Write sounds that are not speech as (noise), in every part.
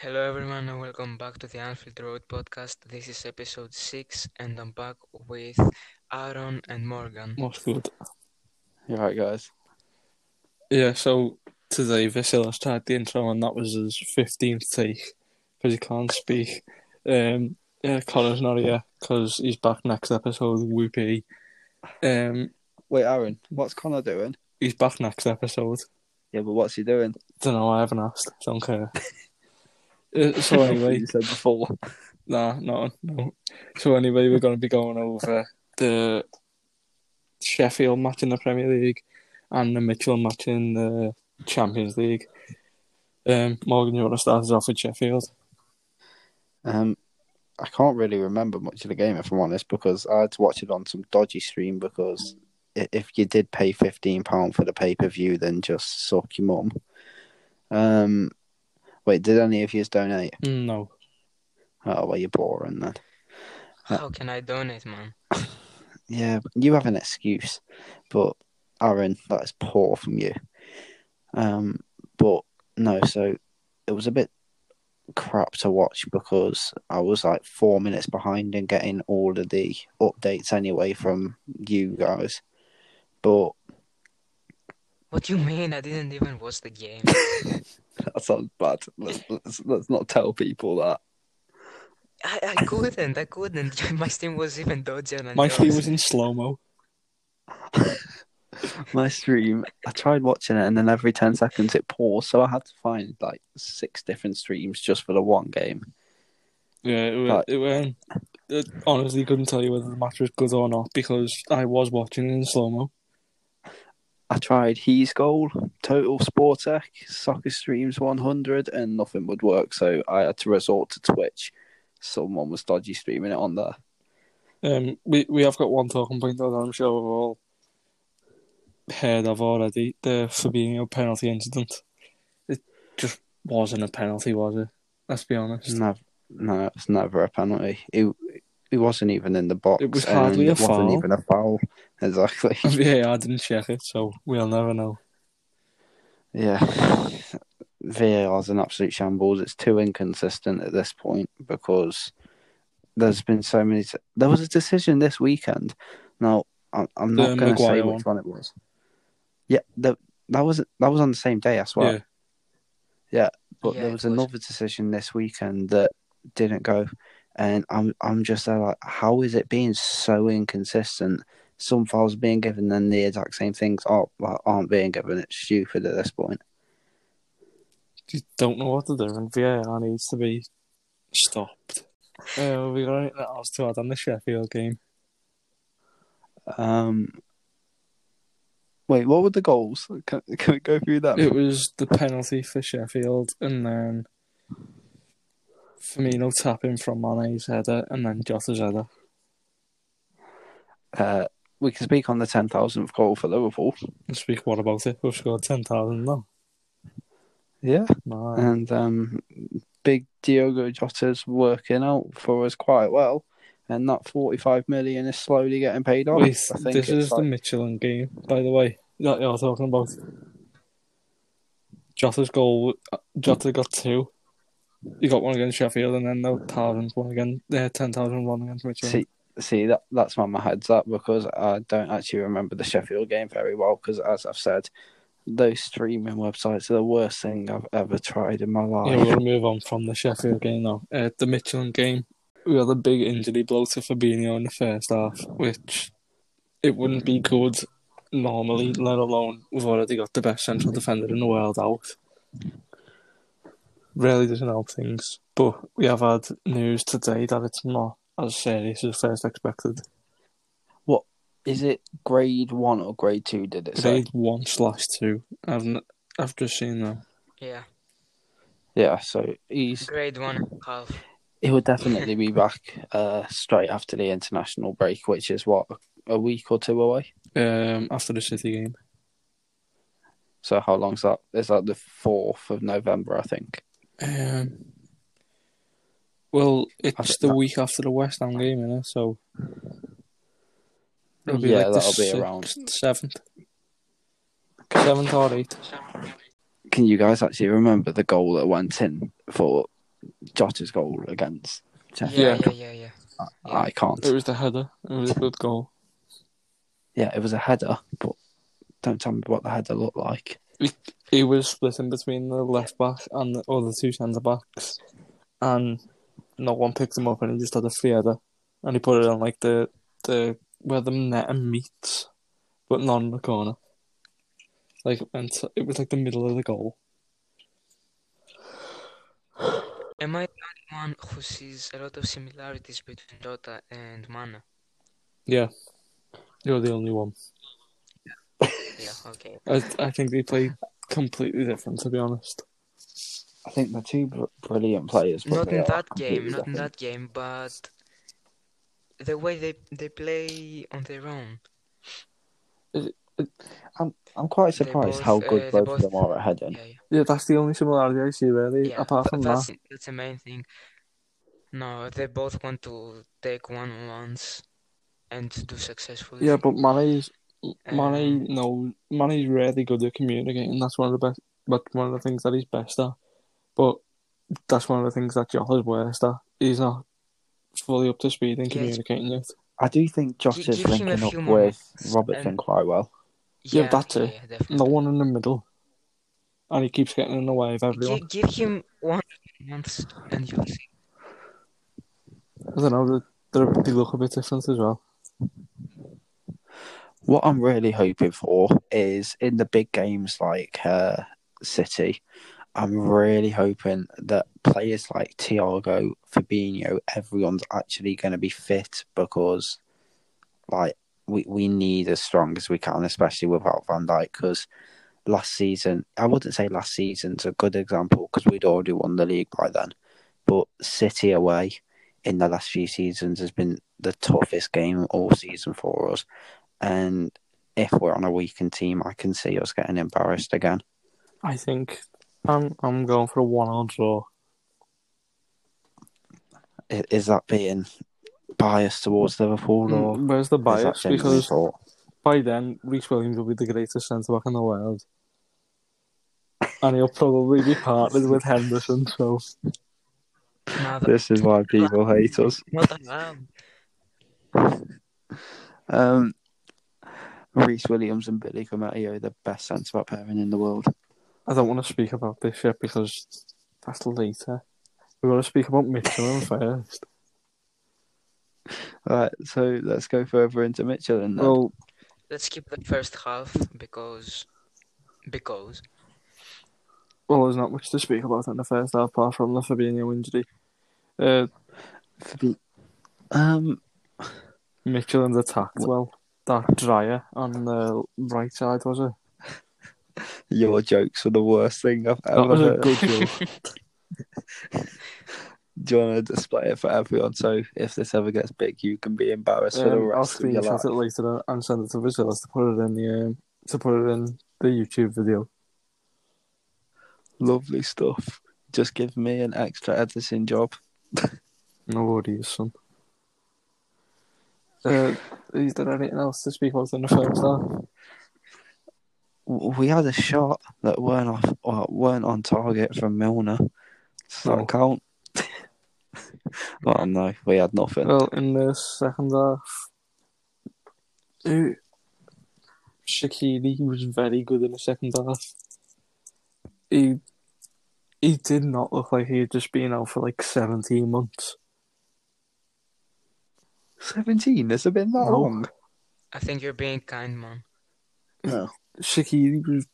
Hello, everyone, and welcome back to the Anfield Road podcast. This is episode six, and I'm back with Aaron and Morgan. What's good? You're right, guys. Yeah, so today Vasilis tried the intro and that was his 15th take because he can't speak. Um, yeah, Connor's not here because he's back next episode. Whoopee. Um, Wait, Aaron, what's Connor doing? he's back next episode. Yeah, but what's he doing? Don't know, I haven't asked. Don't care. (laughs) Uh, so (laughs) anyway, you said before. nah, no, no. So anyway, we're going to be going over the Sheffield match in the Premier League and the Midtjylland match in the Champions League. Um, Morgan, you want to start us off with Sheffield? Um, I can't really remember much of the game if I'm honest, because I had to watch it on some dodgy stream. Because if you did pay fifteen pound for the pay per view, then just suck your mum. Um, wait, did any of you donate? No. Oh, well, you're boring then. How can I donate, man? (laughs) Yeah, you have an excuse, but Aaron, that is poor from you. Um, but no, so it was a bit crap to watch because I was like four minutes behind in getting all of the updates anyway from you guys. But What do you mean? I didn't even watch the game. (laughs) that sounds bad. Let's, let's, let's not tell people that. I, I couldn't. I couldn't. (laughs) My stream was even dodgier than My yours. stream was in slow mo. (laughs) My stream, I tried watching it and then every 10 seconds it paused, so I had to find like six different streams just for the one game. Yeah, it was. Right. It went. It honestly couldn't tell you whether the match was good or not because I was watching it in slow mo. I tried Hesgoal, Total Sportek, Soccer Streams 100, and nothing would work. So I had to resort to Twitch. Someone was dodgy streaming it on there. Um, we we have got one talking point that I'm sure we've all heard of already. The Fabinho penalty incident. It just wasn't a penalty, was it? Let's be honest. Never, no, it's never a penalty. It, it wasn't even in the box. It was hardly and a it wasn't even a foul. (laughs) Exactly. (laughs) yeah, I didn't check it, so we'll never know. yeah. VAR is an absolute shambles. It's too inconsistent at this point because there's been so many. T- there was a decision this weekend. Now, I'm, I'm not going to say Maguire which one it was. Yeah, the, that was that was on the same day, I swear. Yeah. But Yeah, there was was. another decision this weekend that didn't go, and I'm I'm just there like, how is it being so inconsistent? Some files are being given, then the exact same things are well, aren't being given. It's stupid at this point. Just don't know what to do, and VAR needs to be stopped. Uh, we got anything else to add on the Sheffield game? Um, wait, what were the goals? Can, can we go through that? It was the penalty for Sheffield, and then Firmino tapping from Mane's header, and then Jota's header. Uh, we can speak on the ten thousandth goal for Liverpool. Speak what about it? We've scored 10,000 now. Yeah, and um, big Diogo Jota's working out for us quite well, and that forty-five million is slowly getting paid off. Wait, I think this is the Midtjylland game, by the way, that you're talking about. Jota's goal, uh, Jota got two. He got one against Sheffield, and then the thousand one again, uh, 10,000 one against Midtjylland. See, see that that's why my head's up because I don't actually remember the Sheffield game very well because, as I've said, those streaming websites are the worst thing I've ever tried in my life. Yeah, to move on from the Sheffield game now. Uh, the Midtjylland game, we had a big injury blow to Fabinho in the first half, which it wouldn't be good normally, let alone we've already got the best central defender in the world out. Really doesn't help things. But we have had news today that it's not as serious as first expected. What is it grade one or grade two? Did it say? Grade 1 slash 2. I've, n- I've just seen that. Yeah, Yeah, so he's grade one half. he will definitely be back uh, straight after the international break, which is what a week or two away. Um, after the City game. So how long's that? Is that the fourth of November? I think. Um, well, it's the that- week after the West Ham game, innit? So it'll be Yeah, like the that'll be around. seventh, seventh or eighth. Can you guys actually remember the goal that went in for Jota's goal against Yeah, Sheffield. yeah, yeah, yeah. yeah. I can't. It was the header. It was a good goal. Yeah, it was a header, but don't tell me what the header looked like. He was splitting between the left back and the other two centre backs, and no one picked him up, and he just had a free header, and he put it on like the the where the net meets, but not in the corner. Like and it was like the middle of the goal. Am I the only one who sees a lot of similarities between Jota and Mane? Yeah, you're the only one. Yeah, okay. I I think they play completely different, to be honest. I think they're two br- brilliant players. Not in that game, completely not in that game, but the way they they play on their own. I'm I'm quite surprised both, how uh, good they both, both- of them are at heading. Yeah, yeah. Yeah, that's the only similarity I see, really. Yeah, apart from that's that, that's the main thing. No, they both want to take one on ones and do successfully. yeah, but Mane's Um, Mane, no, Mane's really good at communicating. That's one of the best, but one of the things that he's best at. But that's one of the things that Jota's worst at. He's not fully up to speed in Yeah, communicating yet. I do think Jota's is linking up with moments Robertson and- quite well. Yeah, that's it. yeah, definitely. No one in the middle, and he keeps getting in the way of everyone. Give, give him one month and you'll see. I don't know. They, they they look a bit different as well. What I'm really hoping for is in the big games like uh, City, I'm really hoping that players like Thiago, Fabinho, everyone's actually going to be fit because, like, we, we need as strong as we can, especially without Van Dijk. Because last season, I wouldn't say last season's a good example because we'd already won the league by then, but City away in the last few seasons has been the toughest game all season for us. And if we're on a weakened team, I can see us getting embarrassed again. I think I'm I'm going for a one-all draw. I- Is that being biased towards Liverpool or Mm, Where's the is that bias? genuine Because thought? by then, Rhys Williams will be the greatest centre back in the world. And he'll probably be partnered with Henderson, so No, that- This is why people hate us. not allowed. (laughs) Um, Rhys Williams and Billy Koumetio are the best centre back pairing in the world. I don't want to speak about this yet because that's later. We've got to speak about Midtjylland first. (laughs) Right, so let's go further into Midtjylland and then. Well, Let's skip the first half because because well, there's not much to speak about in the first half apart from the Fabinho injury. Uh, um, Midtjylland's attacked well. That dryer on the right side was it? (laughs) your jokes were the worst thing I've ever That was a heard. good joke. (laughs) (laughs) Do you want to display it for everyone? So if this ever gets big, you can be embarrassed for the Um, I'll rest of your life. it later and send it to Vasilis to put it in the um, to put it in the YouTube video. Lovely stuff. Just give me an extra editing job. No worries, son. Uh, is there anything else to speak about in the first half? We had a shot that weren't off, or weren't on target from Milner. That No. count? (laughs) oh no, we had nothing. Well, in the second half, Shaqiri was very good in the second half. He he did not look like he had just been out for like seventeen months. Seventeen? Has it been that No. long? I think you're being kind, man. No. Shaqiri was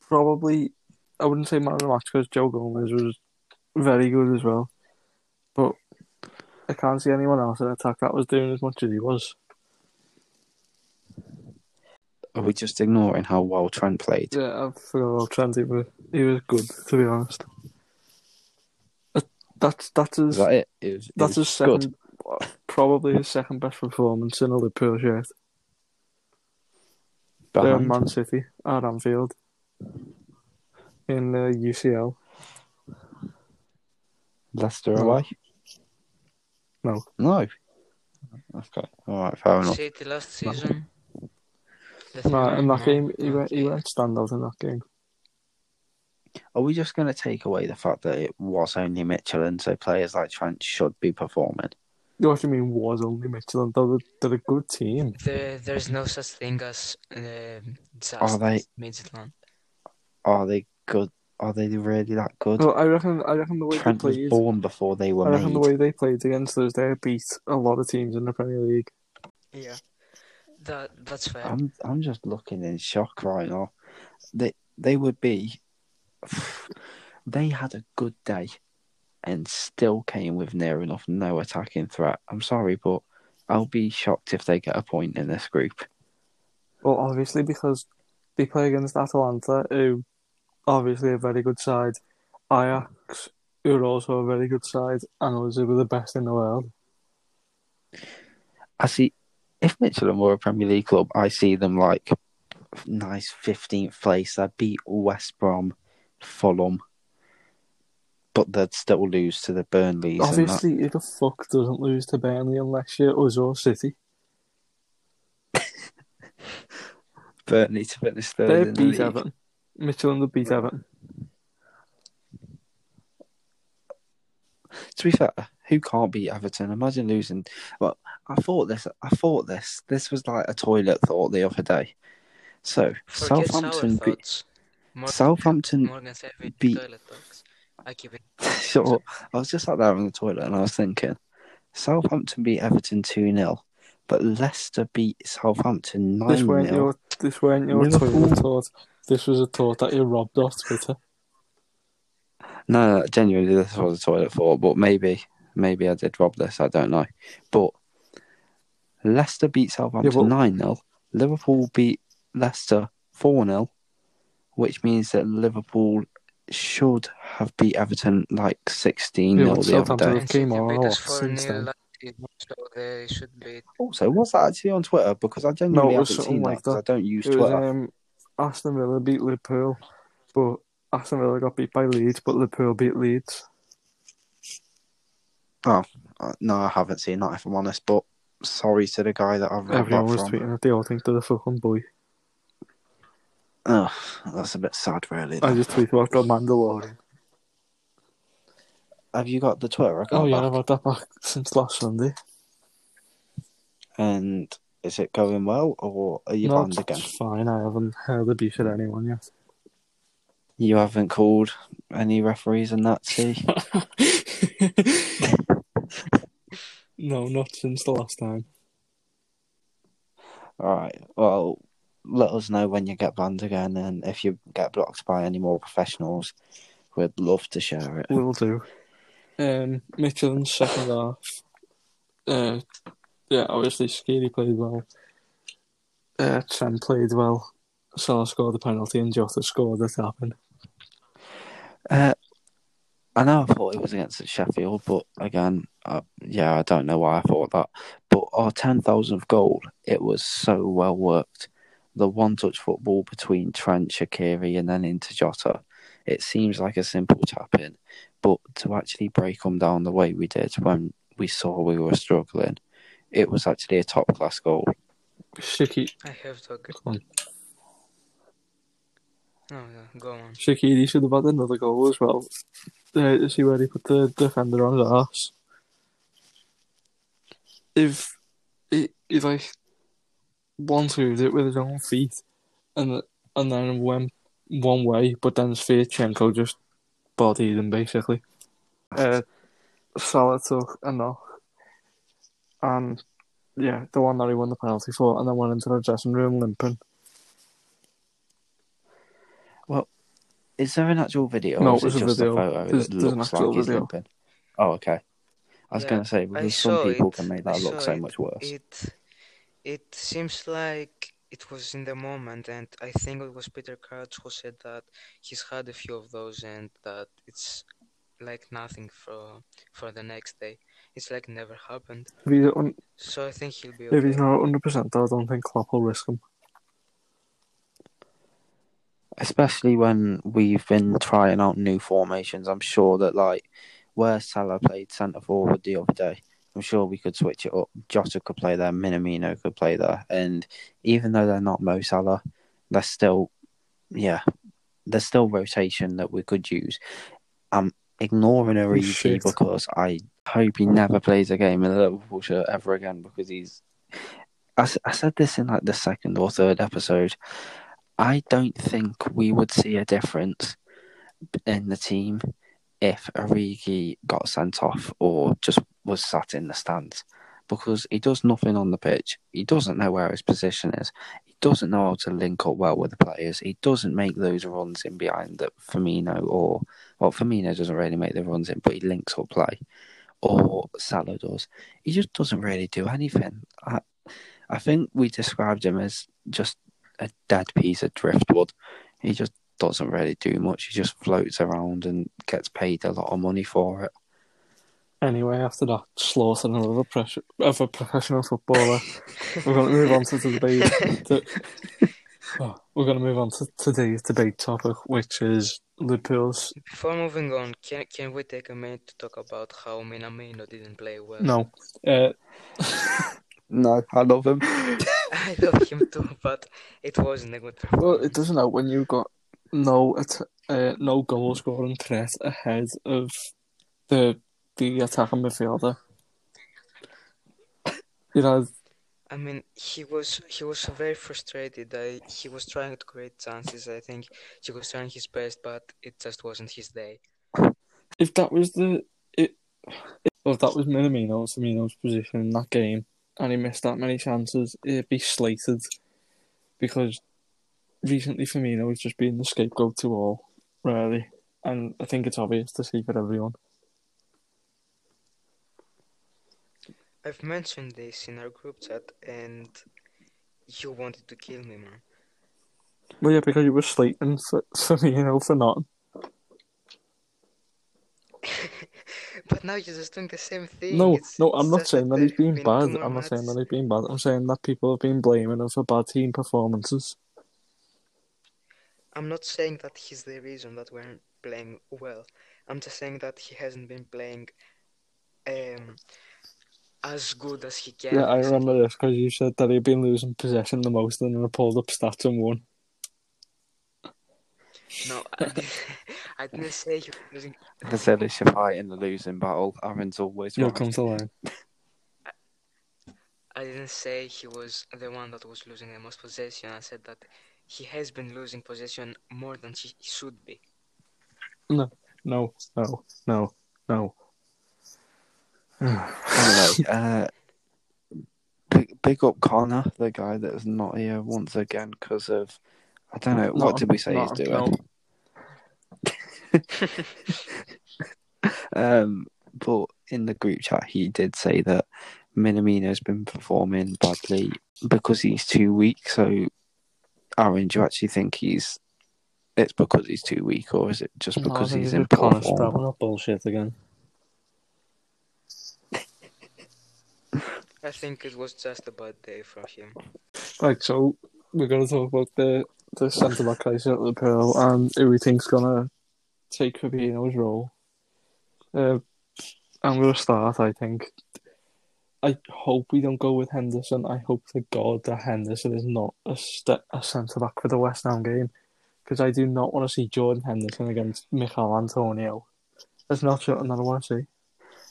probably I wouldn't say man of the match because Joe Gomez was very good as well, but I can't see anyone else in attack that was doing as much as he was. Are we just ignoring how well Trent played? Yeah, I forgot about Trent. He was, he was good, to be honest. Uh, That's that's his that it? It was, it that's was his good. (laughs) second, probably his second best performance in a Liverpool shirt. Uh, Behind. Man City at Anfield in the UCL. Leicester No. away? No. No. Okay. All right. Fair enough. City last season. The No, three- in that game, he went he okay. went standout in that game. are we just going to take away the fact that it was only Midtjylland and so players like Trent should be performing? What do you mean was only Midtjylland? They're, they're a good team. There, there's no such thing as uh, Are they- Midland. Are they good? Are they really that good? Well, I reckon. I reckon the way Trent they was born before they were I reckon made. the way they played against us, they beat a lot of teams in the Premier League. Yeah, that that's fair. I'm I'm just looking in shock right now. They they would be. (sighs) They had a good day, and still came with near enough no attacking threat. I'm sorry, but I'll be shocked if they get a point in this group. Well, obviously because they play against Atalanta, who obviously a very good side. Ajax, who are also a very good side, and who were the best in the world. I see. If Midtjylland were a Premier League club, I see them like nice fifteenth place. They'd beat West Brom, Fulham, but they'd still lose to the Burnleys. Obviously, who the fuck doesn't lose to Burnley unless you're us or City? (laughs) Burnley to finish third They in the beat league. Everton. Midtjylland would beat Everton. To be fair, who can't beat Everton? Imagine losing. Well, I thought this. I thought this. This was like a toilet thought the other day. So Forget Southampton sour beat Southampton. Morgan beat- toilet talks. I keep it. (laughs) Sure. I was just sat there in the toilet and I was thinking, Southampton beat Everton two 0 but Leicester beat Southampton This nine weren't 0 your this weren't your Liverpool- toilet thought. This was a thought that you robbed off Twitter. No, no, genuinely, this was a toilet thought, but maybe, maybe I did rob this. I don't know. But Leicester beat Southampton but- nine 0 Liverpool beat Leicester four 0 which means that Liverpool should have beat Everton like sixteen Yeah, 0 the other day. Came City on beat a us lot 4 since then. last season, so they should be. Also, was that actually on Twitter? Because I genuinely No, it haven't something seen that like because I don't use It was Twitter. um, Aston Villa beat Liverpool, but Aston Villa got beat by Leeds, but Liverpool beat Leeds. Uh, no, I haven't seen that if I'm honest. But sorry to the guy that I've read Everyone that was from. tweeting it. They all think they're the fucking boy. Oh, that's a bit sad, really. I just tweeted about the Mandalorian. Have you got the Twitter account? Oh yeah, back? I've had that back since last Sunday. And is it going well, or are you no, banned it's again? fine. I haven't heard abuse at anyone yet. You haven't called any referees and that, see? (laughs) (laughs) no, not since the last time. All right. Well, let us know when you get banned again, and if you get blocked by any more professionals, we'd love to share it. We'll do. Um, Midtjylland's second half. Uh, yeah, obviously Shaqiri played well. Uh, Trent played well. Salah scored the penalty and Jota scored the tapping. Uh, I know I thought it was against Sheffield, but again, uh, yeah, I don't know why I thought that. But our 10,000th goal, it was so well worked. The one touch football between Trent, Shaqiri, and then into Jota. It seems like a simple tap in, but to actually break them down the way we did when we saw we were struggling, it was actually a top class goal. Shiki, I have to agree. Go on. No, yeah, go on. Shaqiri should have had another goal as well. Uh, see where he put the defender on his arse. If he, he like one two it with his own feet, and and then went one way, but then Sviatchenko just bodied him basically. Uh, Salah took a knock, and yeah, the one that he won the penalty for, and then went into the dressing room limping. Well, is there an actual video? No, or is it a just video. a photo There's- that there's an looks actual like he's video. limping? Oh, okay. I was Yeah, going to say, because saw some people it. can make I that look so it. much worse. It it seems like it was in the moment, and I think it was Peter Crouch who said that he's had a few of those, and that it's like nothing for for the next day. It's like never happened. If un- So I think he'll be if he's not 100%, I don't think Klopp will risk him. especially when we've been trying out new formations. I'm sure that like where Salah played centre forward the other day, I'm sure we could switch it up. Jota could play there, Minamino could play there, and even though they're not Mo Salah, they're still, yeah, there's still rotation that we could use. I'm ignoring Origi oh, shit. because I hope he never plays a game in a Liverpool shirt ever again because he's. I, I said this in like the second or third episode. I don't think we would see a difference in the team if Origi got sent off or just was sat in the stands because he does nothing on the pitch. He doesn't know where his position is. He doesn't know how to link up well with the players. He doesn't make those runs in behind that Firmino or well, Firmino doesn't really make the runs in, but he links up play, or Salah does. He just doesn't really do anything. I, I think we described him as just a dead piece of driftwood. He just doesn't really do much. He just floats around and gets paid a lot of money for it. Anyway, after that slaughtering of a, pres- of a professional footballer, we're going to move on to the debate. To, (laughs) oh, we're going to move on to today's debate topic, which is Liverpool's. Before moving on, can can we take a minute to talk about how Minamino didn't play well? No, uh, (laughs) No, I love him. (laughs) I love him too, but it wasn't a good well, performance. it doesn't help when you've got no at- uh, no goal scoring threat ahead of the the attacking midfielder. You know, I mean, he was he was very frustrated. I, he was trying to create chances. I think he was trying his best, but it just wasn't his day. if that was the it, well, if that was Minamino, Firmino's position in that game, and he missed that many chances, it'd be slated because recently Firmino has just been the scapegoat to all, really, and I think it's obvious to see for everyone. I've mentioned this in our group chat, and you wanted to kill me, man. Well, yeah, because you were sleeping, so (laughs) you know, for nothing. (laughs) But now you're just doing the same thing. No, It's- no, I'm not saying that he's been been bad. I'm not saying that he's been bad. I'm saying that people have been blaming him for bad team performances. I'm not saying that he's the reason that we're playing well. I'm just saying that he hasn't been playing um as good as he can. Yeah, I remember this because you said that he'd been losing possession the most, and then I pulled up stats and won. No, I didn't, (laughs) I didn't say he was losing. I said it's a fight in the losing battle. Aaron's always You'll right. come to learn. (laughs) I didn't say he was the one that was losing the most possession. I said that he has been losing possession more than he should be. No, no, no, no, no. Anyway, (laughs) uh, big, big up Connor, the guy that's not here once again because of I don't know what No, did we say he's doing. (laughs) Um, but in the group chat, he did say that Minamino's been performing badly because he's too weak. So, Aaron, do you actually think he's it's because he's too weak, or is it just because think he's in poor Connor form? bullshit again. I think it was just a bad day for him. Right, so we're going to talk about the the centre back crisis at Liverpool and who we think's going to take Fabinho's role. Uh, I'm going to start. I think. I hope we don't go with Henderson. I hope to God that Henderson is not a st- a centre back for the West Ham game because I do not want to see Jordan Henderson against Michael Antonio. That's not something that I want to see.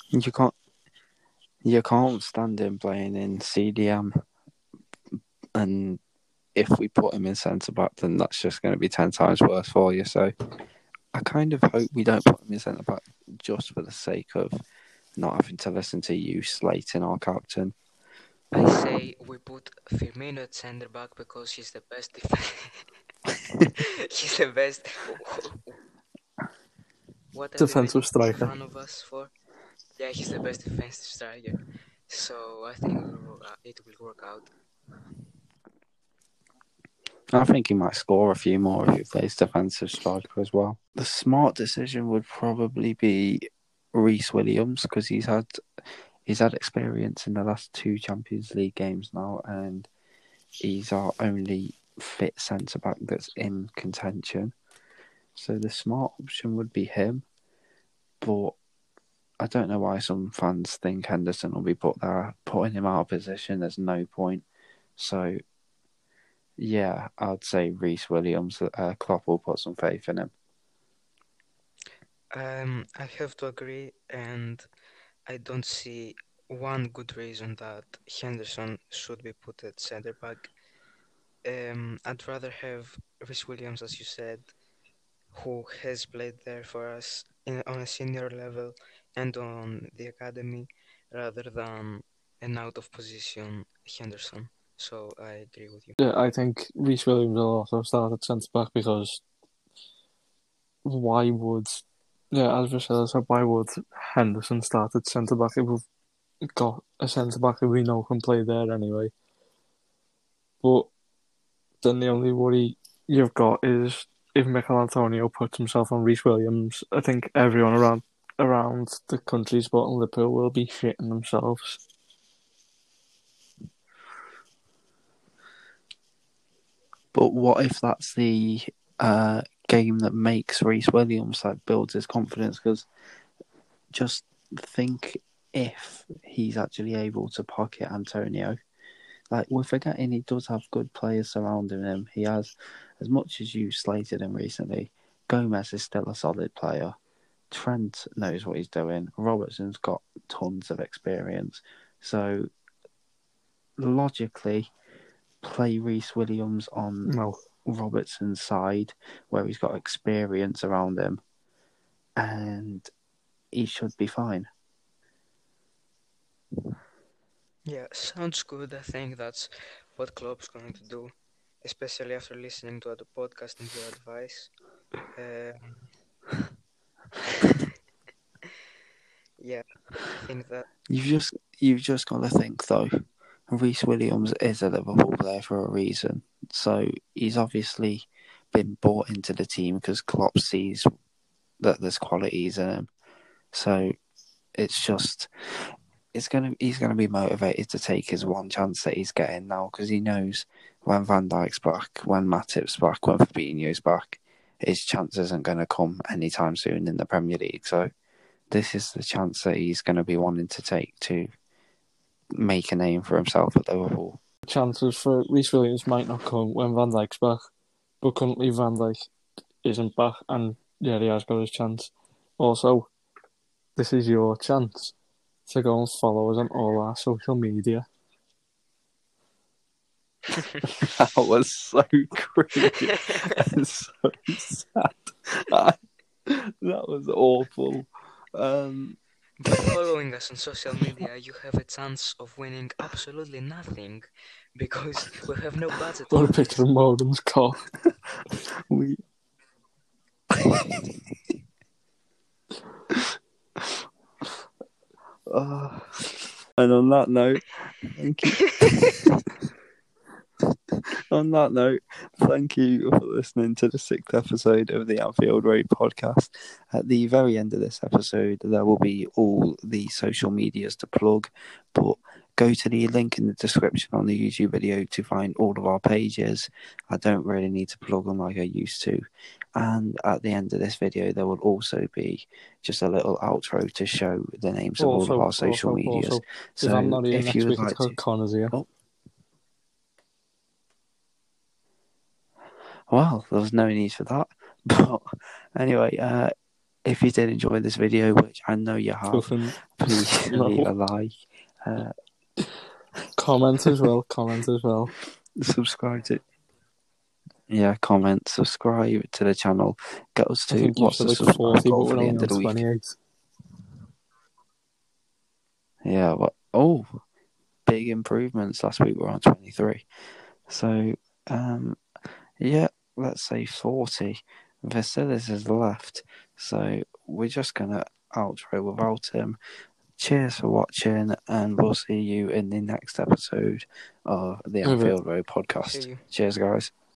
You can't. You can't stand him playing in CDM, and if we put him in centre back, then that's just going to be ten times worse for you. So, I kind of hope we don't put him in centre back just for the sake of not having to listen to you slating our captain. I say we put Firmino at centre back because he's the best defender. (laughs) he's the best. (laughs) What Defensive striker. fun of us for? Yeah, he's the best defensive striker. So I think it will work out- it will work out. I think he might score a few more if he plays defensive striker as well. The smart decision would probably be Rhys Williams because he's had he's had experience in the last two Champions League games now, and he's our only fit centre back that's in contention. So the smart option would be him, but I don't know why some fans think Henderson will be put there. Putting him out of position, there's no point. So yeah, I'd say Rhys Williams. Uh, Klopp will put some faith in him. Um, I have to agree, and I don't see one good reason that Henderson should be put at center back. Um, I'd rather have Rhys Williams, as you said, who has played there for us in, on a senior level and on the academy, rather than an out of position Henderson. So I agree with you. Yeah, I think Rhys Williams will also start at centre back because why would yeah, as Rochelle said, why would Henderson start at centre back if we've got a centre back who we know can play there anyway? But then the only worry you've got is if Michael Antonio puts himself on Rhys Williams, I think everyone around around the country supporting Liverpool will be shitting themselves. But what if that's the uh, game that makes Rhys Williams like builds his confidence? Because just think if he's actually able to pocket Antonio. Like we're forgetting he does have good players surrounding him. He has, as much as you slated him recently, Gomez is still a solid player. Trent knows what he's doing. Robertson's got tons of experience. So logically, play Rhys Williams on No. Robertson's side where he's got experience around him and he should be fine. Yeah, sounds good. I think that's what Klopp's going to do, especially after listening to the podcast and your advice. Um, (laughs) yeah, I think that You've just you've just got to think though. Rhys Williams is a Liverpool player for a reason. So he's obviously been bought into the team because Klopp sees that there's qualities in him. So it's just it's gonna he's gonna be motivated to take his one chance that he's getting now because he knows when Van Dijk's back, when Matip's back, when Fabinho's back, his chance isn't gonna come anytime soon in the Premier League. So this is the chance that he's gonna be wanting to take to make a name for himself at Liverpool. Chances for Rhys Williams might not come when Van Dijk's back, but currently Van Dijk isn't back, and yeah, he has got his chance. Also, this is your chance to go and follow us on all our social media. That was so creepy (laughs) and so sad. (laughs) that was awful. Um, by following us on social media, you have a chance of winning absolutely nothing because we have no budget. Got a picture of Modem's car. (laughs) we. Uh, and on that note, thank you. (laughs) on that note, thank you for listening to the sixth episode of the Anfield Road podcast. At the very end of this episode, there will be all the social medias to plug, but go to the link in the description on the YouTube video to find all of our pages. I don't really need to plug them like I used to. And at the end of this video, there will also be just a little outro to show the names of all of our social also, medias. also, so if I'm not here if next you would like to, Connor's here. Oh. Well, there was no need for that. (laughs) But anyway, uh, if you did enjoy this video, which I know you have, Fucking please (laughs) No. leave a like, uh, comment as well. (laughs) Comment as well. subscribe to. Yeah, comment, subscribe to the channel. Get us to what's the like subscribe goal for the end of the week? Yeah, well, oh, big improvements. Last week we were on 23. So, um, yeah, let's say 40. Vasilis is left. So, we're just going to outro without him. Cheers for watching, and we'll see you in the next episode of the Over. Anfield Road podcast. Cheers, guys.